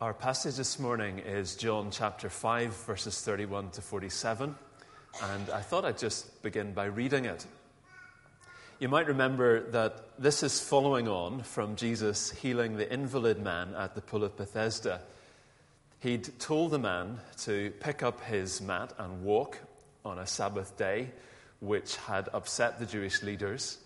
Our passage this morning is John chapter 5, verses 31 to 47, and I thought I'd just begin by reading it. You might remember that this is following on from Jesus healing the invalid man at the pool of Bethesda. He'd told the man to pick up his mat and walk on a Sabbath day, which had upset the Jewish leaders.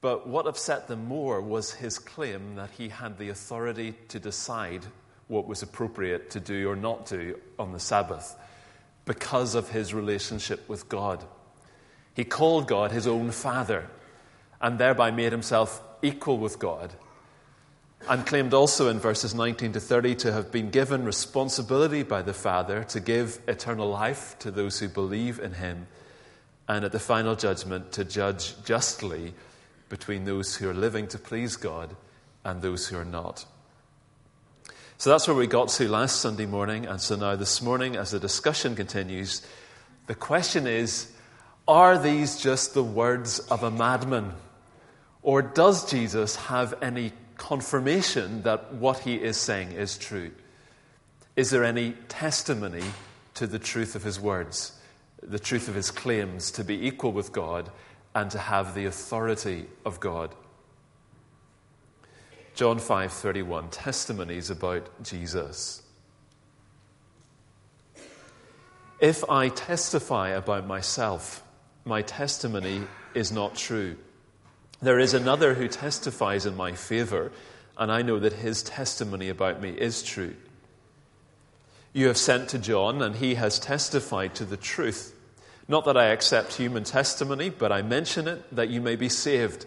But what upset them more was his claim that he had the authority to decide what was appropriate to do or not do on the Sabbath because of his relationship with God. He called God his own Father and thereby made himself equal with God and claimed also in verses 19 to 30 to have been given responsibility by the Father to give eternal life to those who believe in him, and at the final judgment to judge justly between those who are living to please God and those who are not. So that's where we got to last Sunday morning. And so now, this morning, as the discussion continues, the question is are these just the words of a madman? Or does Jesus have any confirmation that what he is saying is true? Is there any testimony to the truth of his words, the truth of his claims to be equal with God and to have the authority of God? John 5:31 testimonies about Jesus. If I testify about myself, my testimony is not true. There is another who testifies in my favor, and I know that his testimony about me is true. You have sent to John, and he has testified to the truth. Not that I accept human testimony, but I mention it that you may be saved.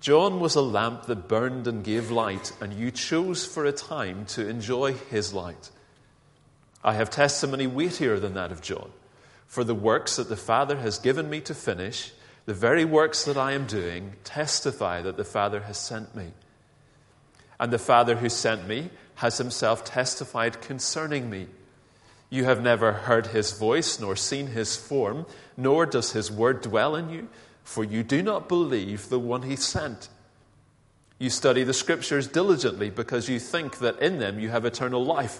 John was a lamp that burned and gave light, and you chose for a time to enjoy his light. I have testimony weightier than that of John, for the works that the Father has given me to finish, the very works that I am doing, testify that the Father has sent me. And the Father who sent me has himself testified concerning me. You have never heard his voice, nor seen his form, nor does his word dwell in you for you do not believe the one he sent. You study the scriptures diligently because you think that in them you have eternal life.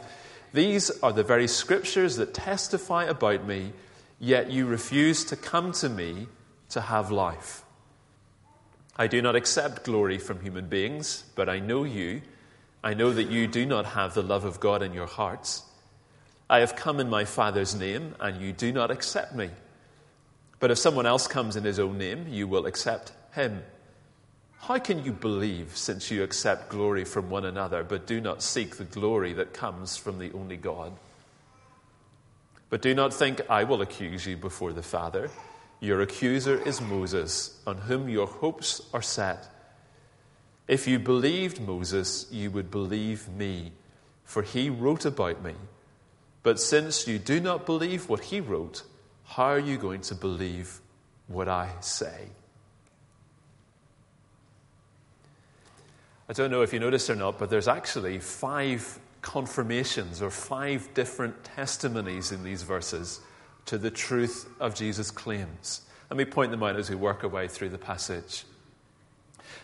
These are the very scriptures that testify about me, yet you refuse to come to me to have life. I do not accept glory from human beings, but I know you. I know that you do not have the love of God in your hearts. I have come in my Father's name, and you do not accept me. But if someone else comes in his own name, you will accept him. How can you believe since you accept glory from one another, but do not seek the glory that comes from the only God? But do not think I will accuse you before the Father. Your accuser is Moses, on whom your hopes are set. If you believed Moses, you would believe me, for he wrote about me. But since you do not believe what he wrote, how are you going to believe what I say? I don't know if you noticed or not, but there's actually five confirmations or five different testimonies in these verses to the truth of Jesus' claims. Let me point them out as we work our way through the passage.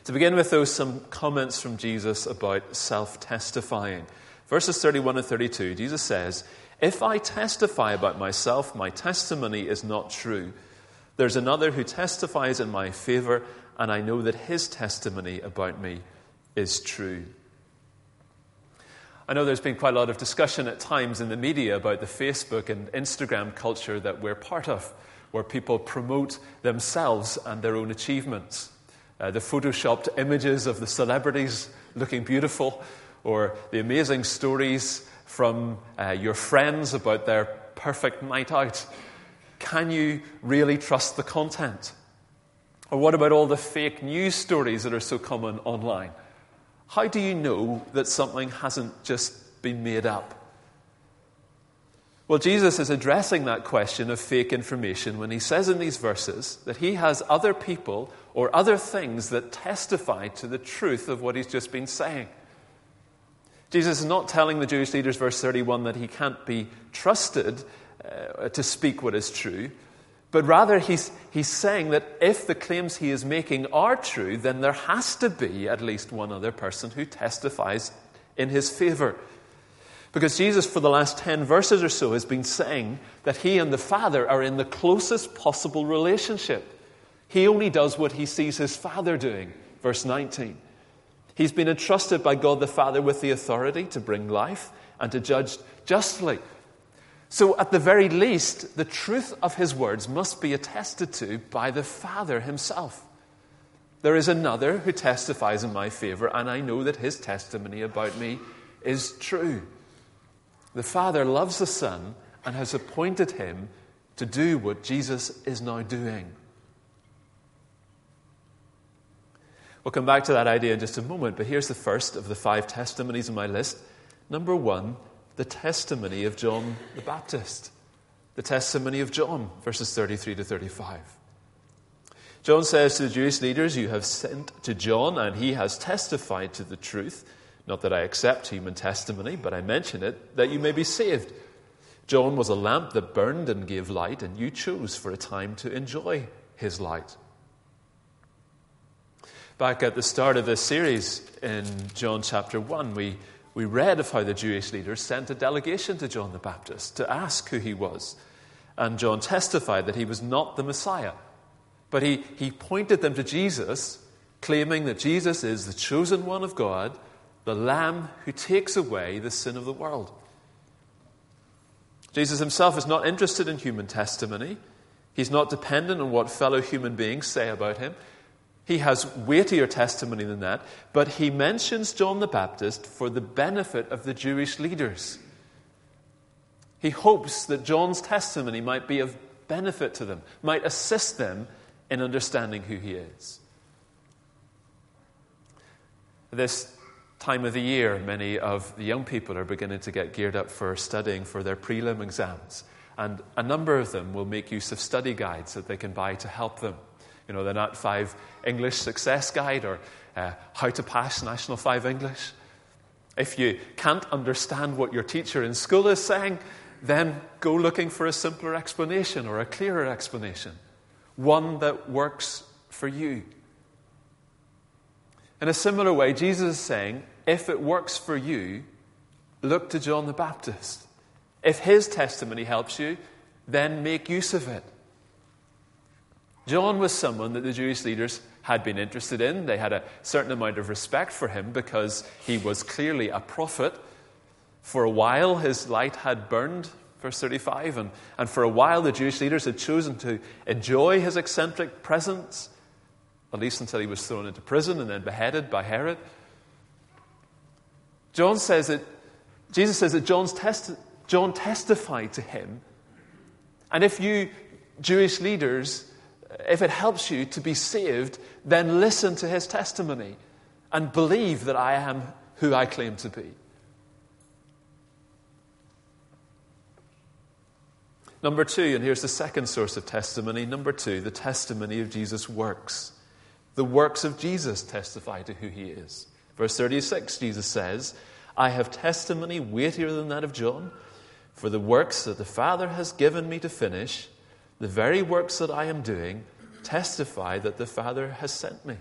To begin with, though, some comments from Jesus about self testifying. Verses 31 and 32, Jesus says, if I testify about myself, my testimony is not true. There's another who testifies in my favor, and I know that his testimony about me is true. I know there's been quite a lot of discussion at times in the media about the Facebook and Instagram culture that we're part of, where people promote themselves and their own achievements. Uh, the photoshopped images of the celebrities looking beautiful, or the amazing stories from uh, your friends about their perfect night out? Can you really trust the content? Or what about all the fake news stories that are so common online? How do you know that something hasn't just been made up? Well, Jesus is addressing that question of fake information when he says in these verses that he has other people or other things that testify to the truth of what he's just been saying. Jesus is not telling the Jewish leaders, verse 31, that he can't be trusted uh, to speak what is true, but rather he's, he's saying that if the claims he is making are true, then there has to be at least one other person who testifies in his favor. Because Jesus, for the last 10 verses or so, has been saying that he and the Father are in the closest possible relationship. He only does what he sees his Father doing. Verse 19. He's been entrusted by God the Father with the authority to bring life and to judge justly. So, at the very least, the truth of his words must be attested to by the Father himself. There is another who testifies in my favor, and I know that his testimony about me is true. The Father loves the Son and has appointed him to do what Jesus is now doing. We'll come back to that idea in just a moment, but here's the first of the five testimonies in my list. Number one, the testimony of John the Baptist. The testimony of John, verses 33 to 35. John says to the Jewish leaders, You have sent to John, and he has testified to the truth. Not that I accept human testimony, but I mention it that you may be saved. John was a lamp that burned and gave light, and you chose for a time to enjoy his light. Back at the start of this series in John chapter 1, we, we read of how the Jewish leaders sent a delegation to John the Baptist to ask who he was. And John testified that he was not the Messiah, but he, he pointed them to Jesus, claiming that Jesus is the chosen one of God the Lamb who takes away the sin of the world. Jesus himself is not interested in human testimony. He's not dependent on what fellow human beings say about him. He has weightier testimony than that, but he mentions John the Baptist for the benefit of the Jewish leaders. He hopes that John's testimony might be of benefit to them, might assist them in understanding who he is. This time of the year, many of the young people are beginning to get geared up for studying for their prelim exams. And a number of them will make use of study guides that they can buy to help them. You know, the Nat 5 English Success Guide or uh, How to Pass National 5 English. If you can't understand what your teacher in school is saying, then go looking for a simpler explanation or a clearer explanation, one that works for you. In a similar way, Jesus is saying, if it works for you, look to John the Baptist. If his testimony helps you, then make use of it. John was someone that the Jewish leaders had been interested in. They had a certain amount of respect for him because he was clearly a prophet. For a while, his light had burned, verse 35, and, and for a while, the Jewish leaders had chosen to enjoy his eccentric presence at least until he was thrown into prison and then beheaded by Herod. John says that, Jesus says that John's John testified to him. And if you, Jewish leaders, if it helps you to be saved, then listen to his testimony and believe that I am who I claim to be. Number two, and here's the second source of testimony. Number two, the testimony of Jesus' works. The works of Jesus testify to who he is. Verse 36, Jesus says, I have testimony weightier than that of John, for the works that the Father has given me to finish, the very works that I am doing, testify that the Father has sent me.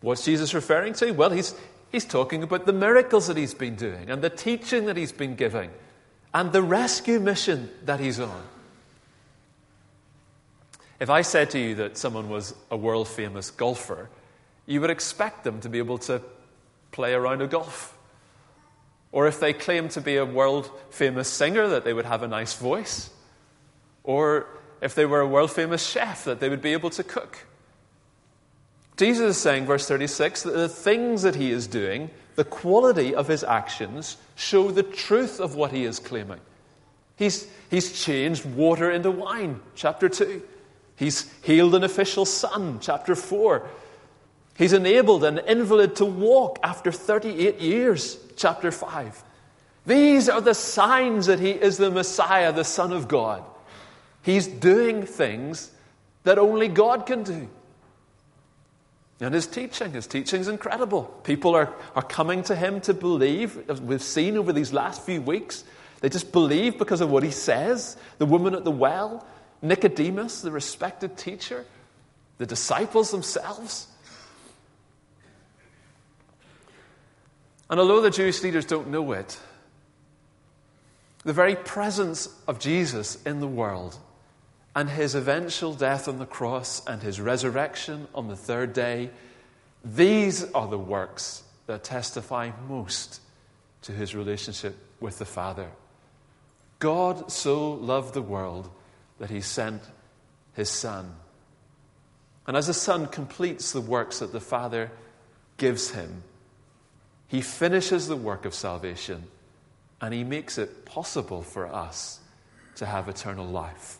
What's Jesus referring to? Well, he's, he's talking about the miracles that he's been doing, and the teaching that he's been giving, and the rescue mission that he's on. If I said to you that someone was a world famous golfer, you would expect them to be able to play around a round of golf. Or if they claimed to be a world famous singer, that they would have a nice voice. Or if they were a world famous chef, that they would be able to cook. Jesus is saying, verse 36, that the things that he is doing, the quality of his actions, show the truth of what he is claiming. He's, he's changed water into wine, chapter 2. He's healed an official's son, chapter 4. He's enabled an invalid to walk after 38 years, chapter 5. These are the signs that he is the Messiah, the Son of God. He's doing things that only God can do. And his teaching, his teaching is incredible. People are, are coming to him to believe, we've seen over these last few weeks. They just believe because of what he says. The woman at the well, Nicodemus, the respected teacher, the disciples themselves. And although the Jewish leaders don't know it, the very presence of Jesus in the world and his eventual death on the cross and his resurrection on the third day, these are the works that testify most to his relationship with the Father. God so loved the world that he sent his Son. And as the Son completes the works that the Father gives him, he finishes the work of salvation and he makes it possible for us to have eternal life.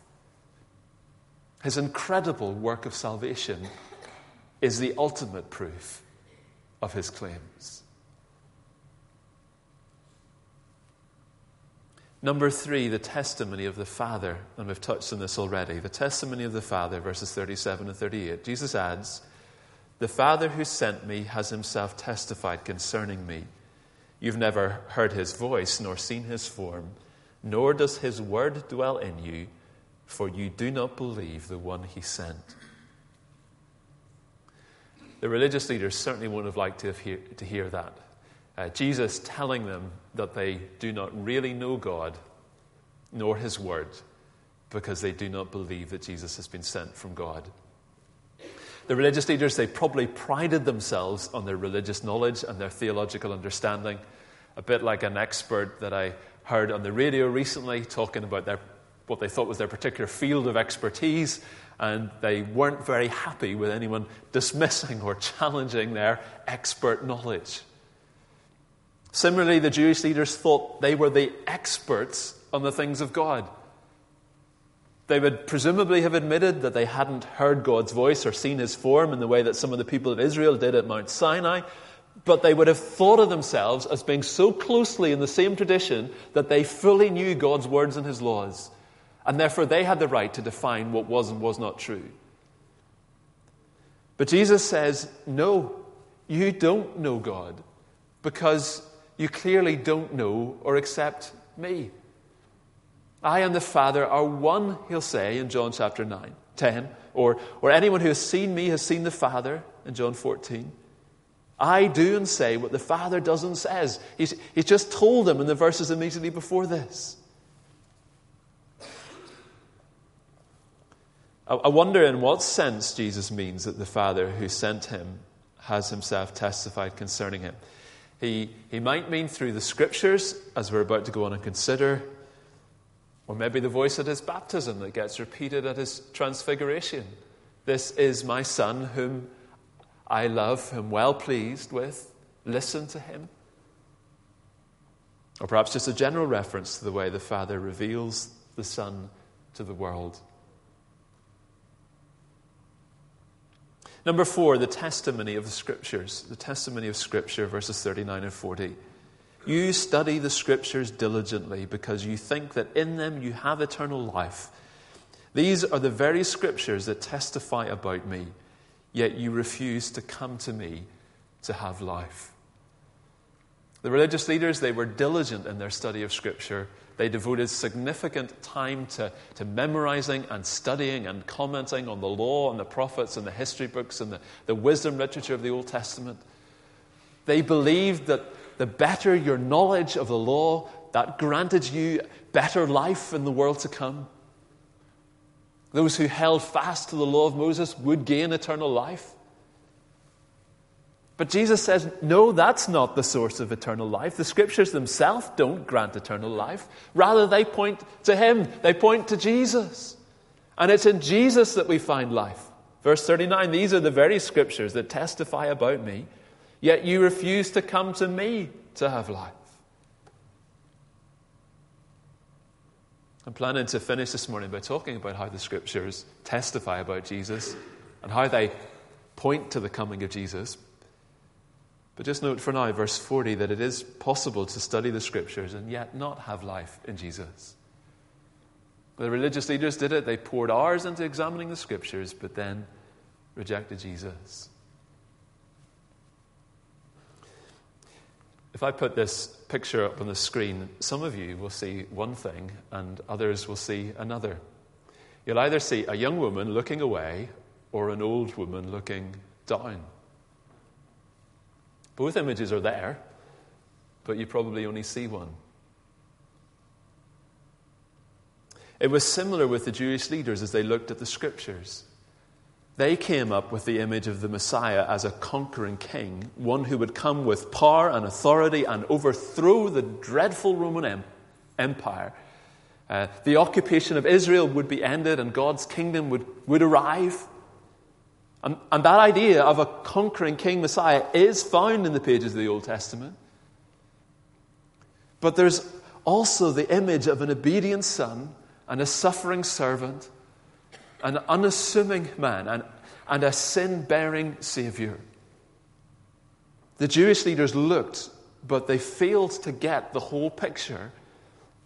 His incredible work of salvation is the ultimate proof of his claims. Number three, the testimony of the Father. And we've touched on this already. The testimony of the Father, verses 37 and 38. Jesus adds, The Father who sent me has himself testified concerning me. You've never heard his voice nor seen his form, nor does his word dwell in you, for you do not believe the one he sent. The religious leaders certainly wouldn't have liked to, have hear, to hear that. Uh, Jesus telling them that they do not really know God nor His Word because they do not believe that Jesus has been sent from God. The religious leaders, they probably prided themselves on their religious knowledge and their theological understanding, a bit like an expert that I heard on the radio recently talking about their, what they thought was their particular field of expertise, and they weren't very happy with anyone dismissing or challenging their expert knowledge. Similarly, the Jewish leaders thought they were the experts on the things of God. They would presumably have admitted that they hadn't heard God's voice or seen his form in the way that some of the people of Israel did at Mount Sinai, but they would have thought of themselves as being so closely in the same tradition that they fully knew God's words and his laws, and therefore they had the right to define what was and was not true. But Jesus says, No, you don't know God because you clearly don't know or accept me. I and the Father are one, he'll say in John chapter 9, 10. Or, or anyone who has seen me has seen the Father in John 14. I do and say what the Father does and says. He's, he's just told them in the verses immediately before this. I wonder in what sense Jesus means that the Father who sent him has himself testified concerning him. He, he might mean through the scriptures, as we're about to go on and consider, or maybe the voice at his baptism that gets repeated at his transfiguration. This is my son whom I love, whom well pleased with. Listen to him. Or perhaps just a general reference to the way the Father reveals the Son to the world. Number four, the testimony of the Scriptures. The testimony of Scripture, verses 39 and 40. You study the Scriptures diligently because you think that in them you have eternal life. These are the very Scriptures that testify about me, yet you refuse to come to me to have life. The religious leaders, they were diligent in their study of Scripture they devoted significant time to, to memorizing and studying and commenting on the law and the prophets and the history books and the, the wisdom literature of the Old Testament. They believed that the better your knowledge of the law, that granted you better life in the world to come. Those who held fast to the law of Moses would gain eternal life. But Jesus says, no, that's not the source of eternal life. The scriptures themselves don't grant eternal life. Rather, they point to Him, they point to Jesus. And it's in Jesus that we find life. Verse 39 These are the very scriptures that testify about me, yet you refuse to come to me to have life. I'm planning to finish this morning by talking about how the scriptures testify about Jesus and how they point to the coming of Jesus. But just note for now, verse 40, that it is possible to study the scriptures and yet not have life in Jesus. The religious leaders did it. They poured hours into examining the scriptures, but then rejected Jesus. If I put this picture up on the screen, some of you will see one thing and others will see another. You'll either see a young woman looking away or an old woman looking down. Both images are there. but you probably only see one. It was similar with the Jewish leaders as they looked at the scriptures. They came up with the image of the Messiah as a conquering king, one who would come with power and authority and overthrow the dreadful Roman Empire. Uh, the occupation of Israel would be ended and God's kingdom would, would arrive. And, and that idea of a conquering king Messiah is found in the pages of the Old Testament. But there's also the image of an obedient son and a suffering servant, an unassuming man, and, and a sin bearing Savior. The Jewish leaders looked, but they failed to get the whole picture,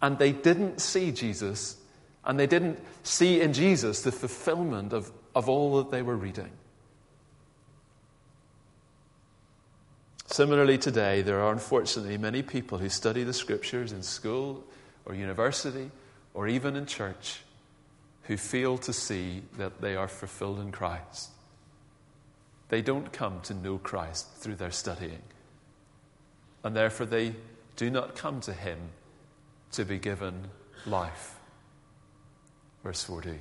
and they didn't see Jesus, and they didn't see in Jesus the fulfillment of, of all that they were reading. Similarly, today, there are unfortunately many people who study the scriptures in school or university or even in church who fail to see that they are fulfilled in Christ. They don't come to know Christ through their studying, and therefore they do not come to Him to be given life. Verse 40.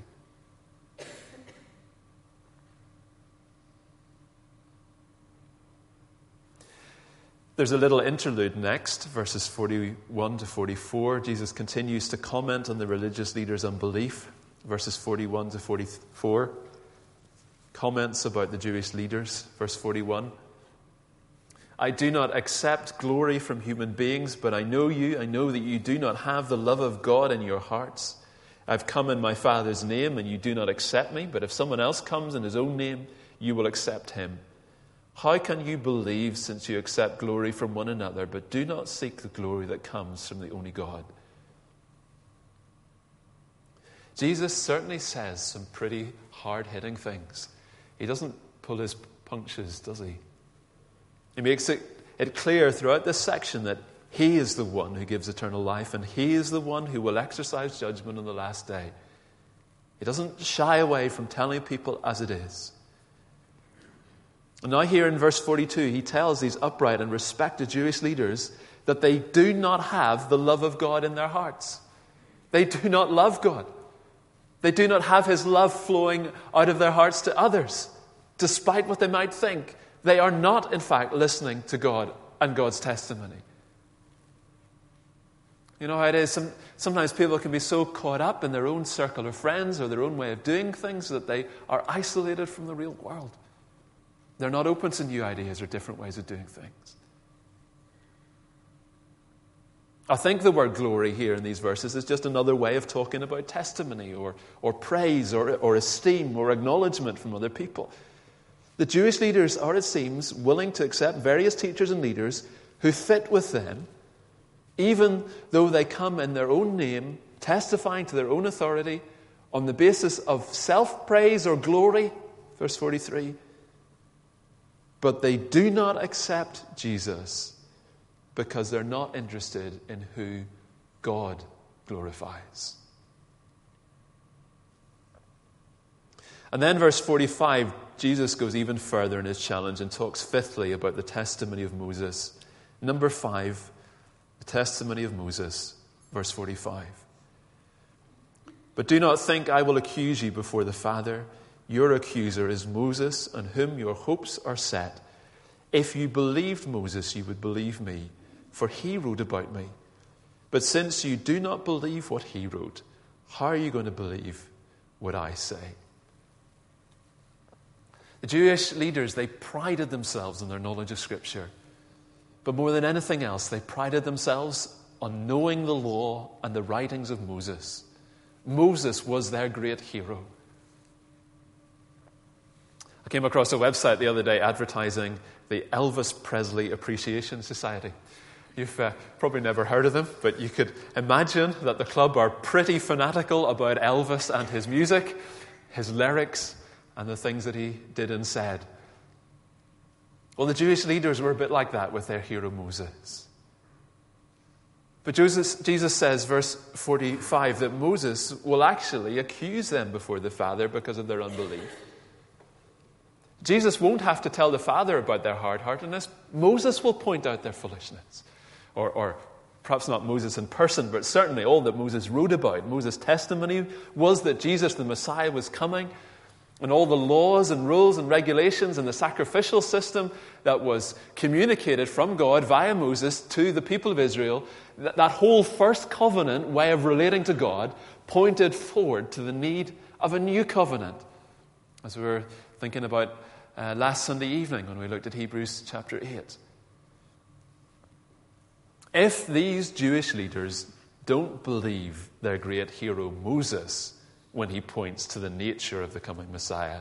There's a little interlude next, verses 41 to 44. Jesus continues to comment on the religious leaders' unbelief, verses 41 to 44. Comments about the Jewish leaders, verse 41. I do not accept glory from human beings, but I know you. I know that you do not have the love of God in your hearts. I've come in my Father's name, and you do not accept me, but if someone else comes in his own name, you will accept him. How can you believe since you accept glory from one another, but do not seek the glory that comes from the only God? Jesus certainly says some pretty hard hitting things. He doesn't pull his punches, does he? He makes it, it clear throughout this section that he is the one who gives eternal life, and he is the one who will exercise judgment on the last day. He doesn't shy away from telling people as it is. And now, here in verse 42, he tells these upright and respected Jewish leaders that they do not have the love of God in their hearts. They do not love God. They do not have his love flowing out of their hearts to others. Despite what they might think, they are not, in fact, listening to God and God's testimony. You know how it is? Some, sometimes people can be so caught up in their own circle of friends or their own way of doing things that they are isolated from the real world. They're not open to new ideas or different ways of doing things. I think the word glory here in these verses is just another way of talking about testimony or, or praise or, or esteem or acknowledgement from other people. The Jewish leaders are, it seems, willing to accept various teachers and leaders who fit with them, even though they come in their own name, testifying to their own authority on the basis of self praise or glory. Verse 43 but they do not accept Jesus because they're not interested in who God glorifies. And then, verse 45, Jesus goes even further in his challenge and talks, fifthly, about the testimony of Moses. Number five, the testimony of Moses, verse 45. But do not think I will accuse you before the Father. Your accuser is Moses, on whom your hopes are set. If you believed Moses, you would believe me, for he wrote about me. But since you do not believe what he wrote, how are you going to believe what I say? The Jewish leaders, they prided themselves on their knowledge of Scripture. But more than anything else, they prided themselves on knowing the law and the writings of Moses. Moses was their great hero. Came across a website the other day advertising the Elvis Presley Appreciation Society. You've uh, probably never heard of them, but you could imagine that the club are pretty fanatical about Elvis and his music, his lyrics, and the things that he did and said. Well, the Jewish leaders were a bit like that with their hero Moses. But Jesus, Jesus says, verse 45, that Moses will actually accuse them before the Father because of their unbelief. Jesus won't have to tell the Father about their hard heartedness. Moses will point out their foolishness. or, or perhaps not Moses in person, but certainly all that Moses wrote about. Moses' testimony was that Jesus, the Messiah, was coming. And all the laws and rules and regulations and the sacrificial system that was communicated from God via Moses to the people of Israel, that, that whole first covenant way of relating to God pointed forward to the need of a new covenant. As we were thinking about uh, last Sunday evening when we looked at Hebrews chapter 8. If these Jewish leaders don't believe their great hero Moses when he points to the nature of the coming Messiah,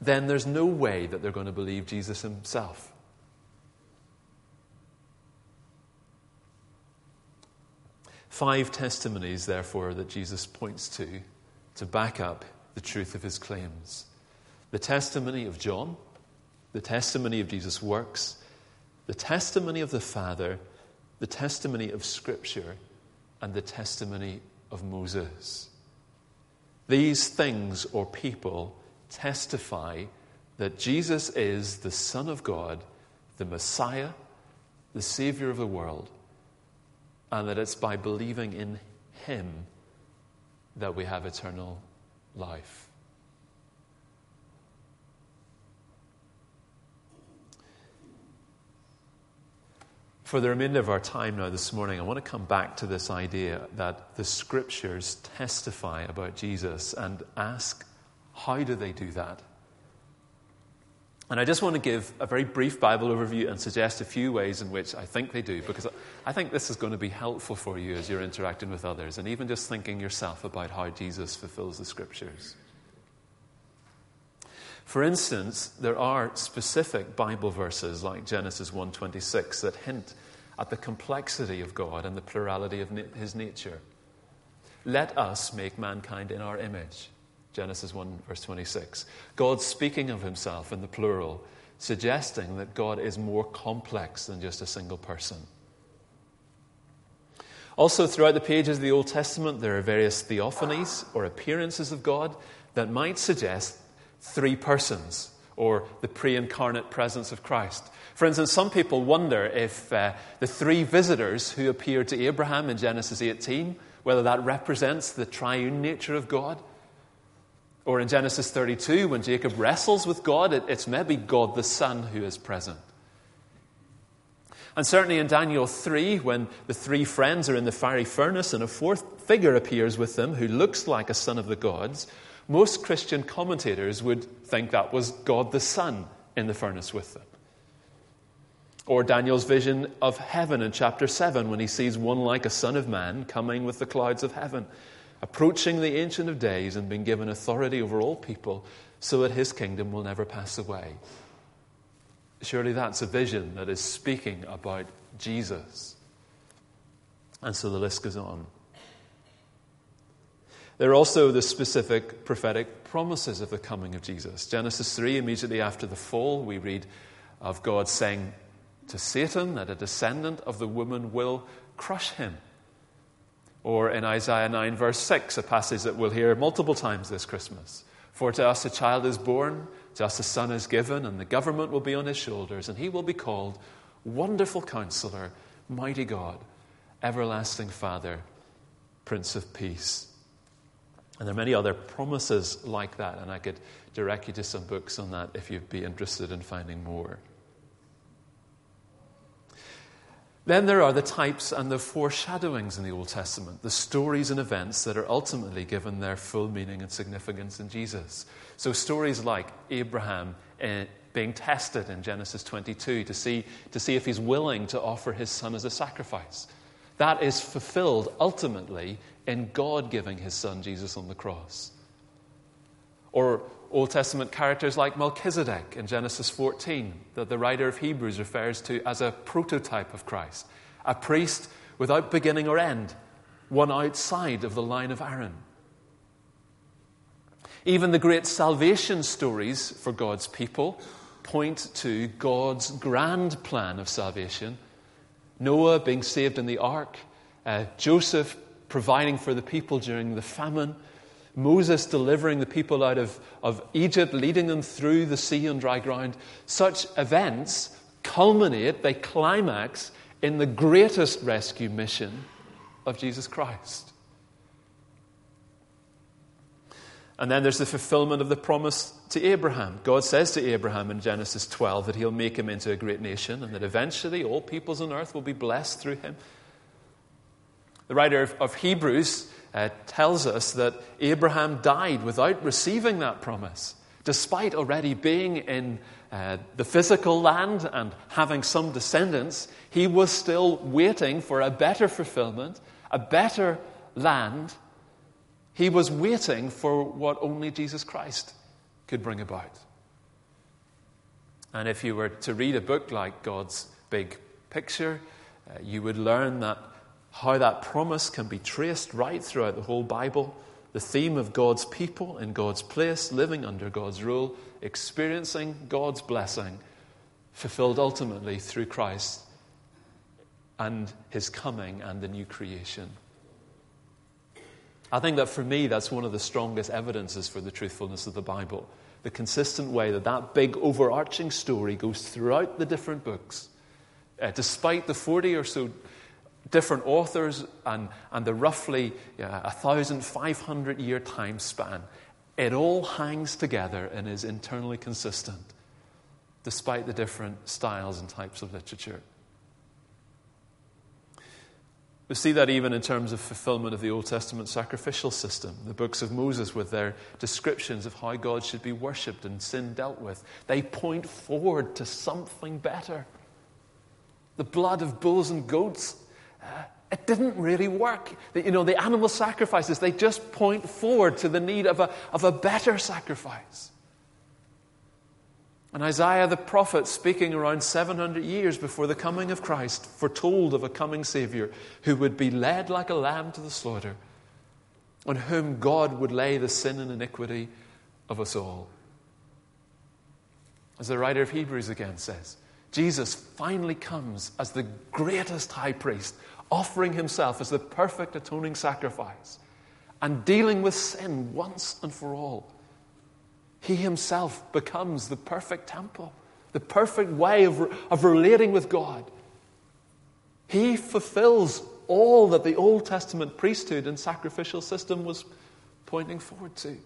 then there's no way that they're going to believe Jesus himself. Five testimonies, therefore, that Jesus points to to back up the truth of his claims the testimony of John, the testimony of Jesus' works, the testimony of the Father, the testimony of Scripture, and the testimony of Moses. These things or people testify that Jesus is the Son of God, the Messiah, the Savior of the world, and that it's by believing in Him that we have eternal life. For the remainder of our time now this morning, I want to come back to this idea that the scriptures testify about Jesus and ask, how do they do that? And I just want to give a very brief Bible overview and suggest a few ways in which I think they do, because I think this is going to be helpful for you as you're interacting with others and even just thinking yourself about how Jesus fulfills the scriptures. For instance, there are specific Bible verses like Genesis 1:26 that hint at the complexity of God and the plurality of his nature. Let us make mankind in our image. Genesis 1, verse 26. God speaking of himself in the plural, suggesting that God is more complex than just a single person. Also, throughout the pages of the Old Testament, there are various theophanies or appearances of God that might suggest three persons or the pre incarnate presence of Christ. For instance, some people wonder if uh, the three visitors who appeared to Abraham in Genesis 18, whether that represents the triune nature of God. Or in Genesis 32, when Jacob wrestles with God, it, it's maybe God the Son who is present. And certainly in Daniel 3, when the three friends are in the fiery furnace and a fourth figure appears with them who looks like a son of the gods, most Christian commentators would think that was God the Son in the furnace with them. Or Daniel's vision of heaven in chapter 7 when he sees one like a son of man coming with the clouds of heaven, approaching the Ancient of Days and being given authority over all people so that his kingdom will never pass away. Surely that's a vision that is speaking about Jesus. And so the list goes on. There are also the specific prophetic promises of the coming of Jesus. Genesis 3, immediately after the fall, we read of God saying to Satan that a descendant of the woman will crush him. Or in Isaiah 9, verse 6, a passage that we'll hear multiple times this Christmas. For to us a child is born, to us a son is given, and the government will be on his shoulders, and he will be called Wonderful Counselor, Mighty God, Everlasting Father, Prince of Peace. And there are many other promises like that, and I could direct you to some books on that if you'd be interested in finding more. Then there are the types and the foreshadowings in the Old Testament, the stories and events that are ultimately given their full meaning and significance in Jesus. So, stories like Abraham uh, being tested in Genesis 22 to see, to see if he's willing to offer his son as a sacrifice. That is fulfilled ultimately in God giving his son Jesus on the cross. Or Old Testament characters like Melchizedek in Genesis 14, that the writer of Hebrews refers to as a prototype of Christ, a priest without beginning or end, one outside of the line of Aaron. Even the great salvation stories for God's people point to God's grand plan of salvation Noah being saved in the ark, uh, Joseph providing for the people during the famine, Moses delivering the people out of, of Egypt, leading them through the sea on dry ground. Such events culminate, they climax in the greatest rescue mission of Jesus Christ. And then there's the fulfillment of the promise to Abraham. God says to Abraham in Genesis 12 that he'll make him into a great nation and that eventually all peoples on earth will be blessed through him. The writer of, of Hebrews uh, tells us that Abraham died without receiving that promise, despite already being in uh, the physical land and having some descendants. He was still waiting for a better fulfillment, a better land. He was waiting for what only Jesus Christ could bring about. And if you were to read a book like God's Big Picture, uh, you would learn that how that promise can be traced right throughout the whole Bible. The theme of God's people in God's place, living under God's rule, experiencing God's blessing, fulfilled ultimately through Christ and his coming and the new creation. I think that for me, that's one of the strongest evidences for the truthfulness of the Bible. The consistent way that that big overarching story goes throughout the different books. Uh, despite the 40 or so different authors and, and the roughly uh, a 1,500 year time span, it all hangs together and is internally consistent, despite the different styles and types of literature. We see that even in terms of fulfillment of the Old Testament sacrificial system. The books of Moses, with their descriptions of how God should be worshipped and sin dealt with, they point forward to something better. The blood of bulls and goats it didn't really work. You know, the animal sacrifices, they just point forward to the need of a, of a better sacrifice. And Isaiah the prophet, speaking around 700 years before the coming of Christ, foretold of a coming Savior who would be led like a lamb to the slaughter, on whom God would lay the sin and iniquity of us all. As the writer of Hebrews again says, Jesus finally comes as the greatest high priest offering himself as the perfect atoning sacrifice and dealing with sin once and for all. He himself becomes the perfect temple, the perfect way of, of relating with God. He fulfills all that the Old Testament priesthood and sacrificial system was pointing forward to.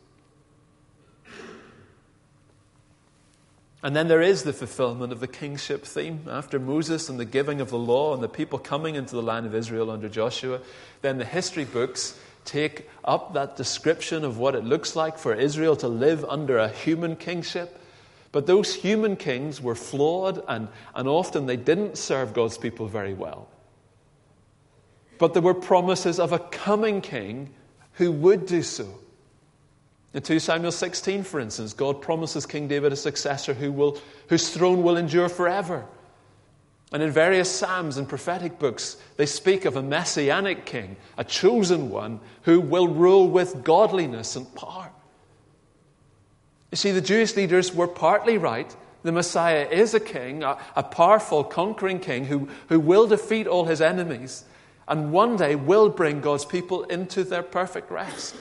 And then there is the fulfillment of the kingship theme. After Moses and the giving of the law and the people coming into the land of Israel under Joshua, then the history books take up that description of what it looks like for Israel to live under a human kingship. But those human kings were flawed and, and often they didn't serve God's people very well. But there were promises of a coming king who would do so. In 2 Samuel 16, for instance, God promises King David a successor who will, whose throne will endure forever. And in various Psalms and prophetic books, they speak of a messianic king, a chosen one, who will rule with godliness and power. You see, the Jewish leaders were partly right. The Messiah is a king, a, a powerful, conquering king who, who will defeat all his enemies and one day will bring God's people into their perfect rest.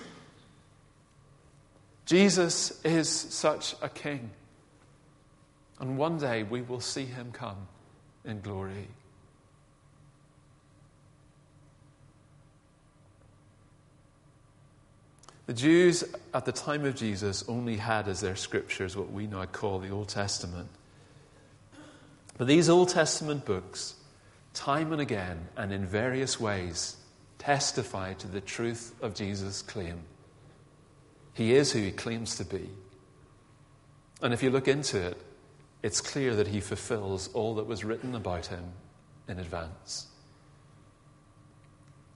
Jesus is such a king. And one day we will see him come in glory. The Jews at the time of Jesus only had as their scriptures what we now call the Old Testament. But these Old Testament books, time and again and in various ways, testify to the truth of Jesus' claim. He is who he claims to be. And if you look into it, it's clear that he fulfills all that was written about him in advance.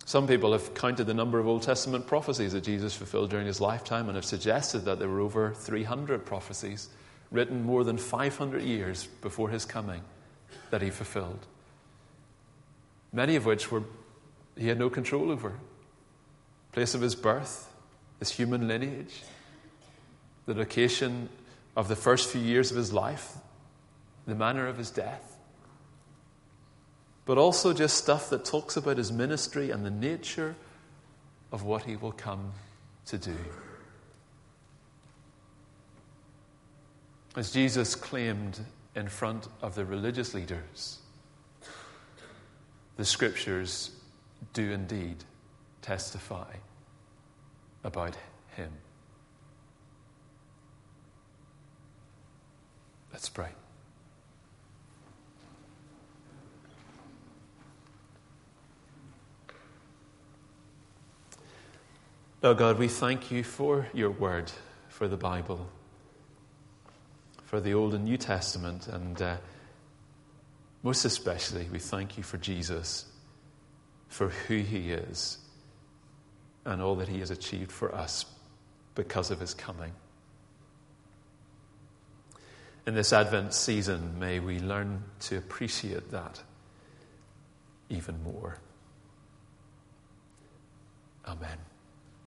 Some people have counted the number of Old Testament prophecies that Jesus fulfilled during his lifetime and have suggested that there were over 300 prophecies written more than 500 years before his coming that he fulfilled. Many of which were he had no control over. Place of his birth, his human lineage, the location of the first few years of his life, the manner of his death, but also just stuff that talks about his ministry and the nature of what he will come to do. As Jesus claimed in front of the religious leaders, the scriptures do indeed testify about him. Let's pray. Oh God, we thank you for your word, for the Bible, for the Old and New Testament, and uh, most especially, we thank you for Jesus, for who he is, and all that he has achieved for us because of his coming. In this Advent season, may we learn to appreciate that even more. Amen.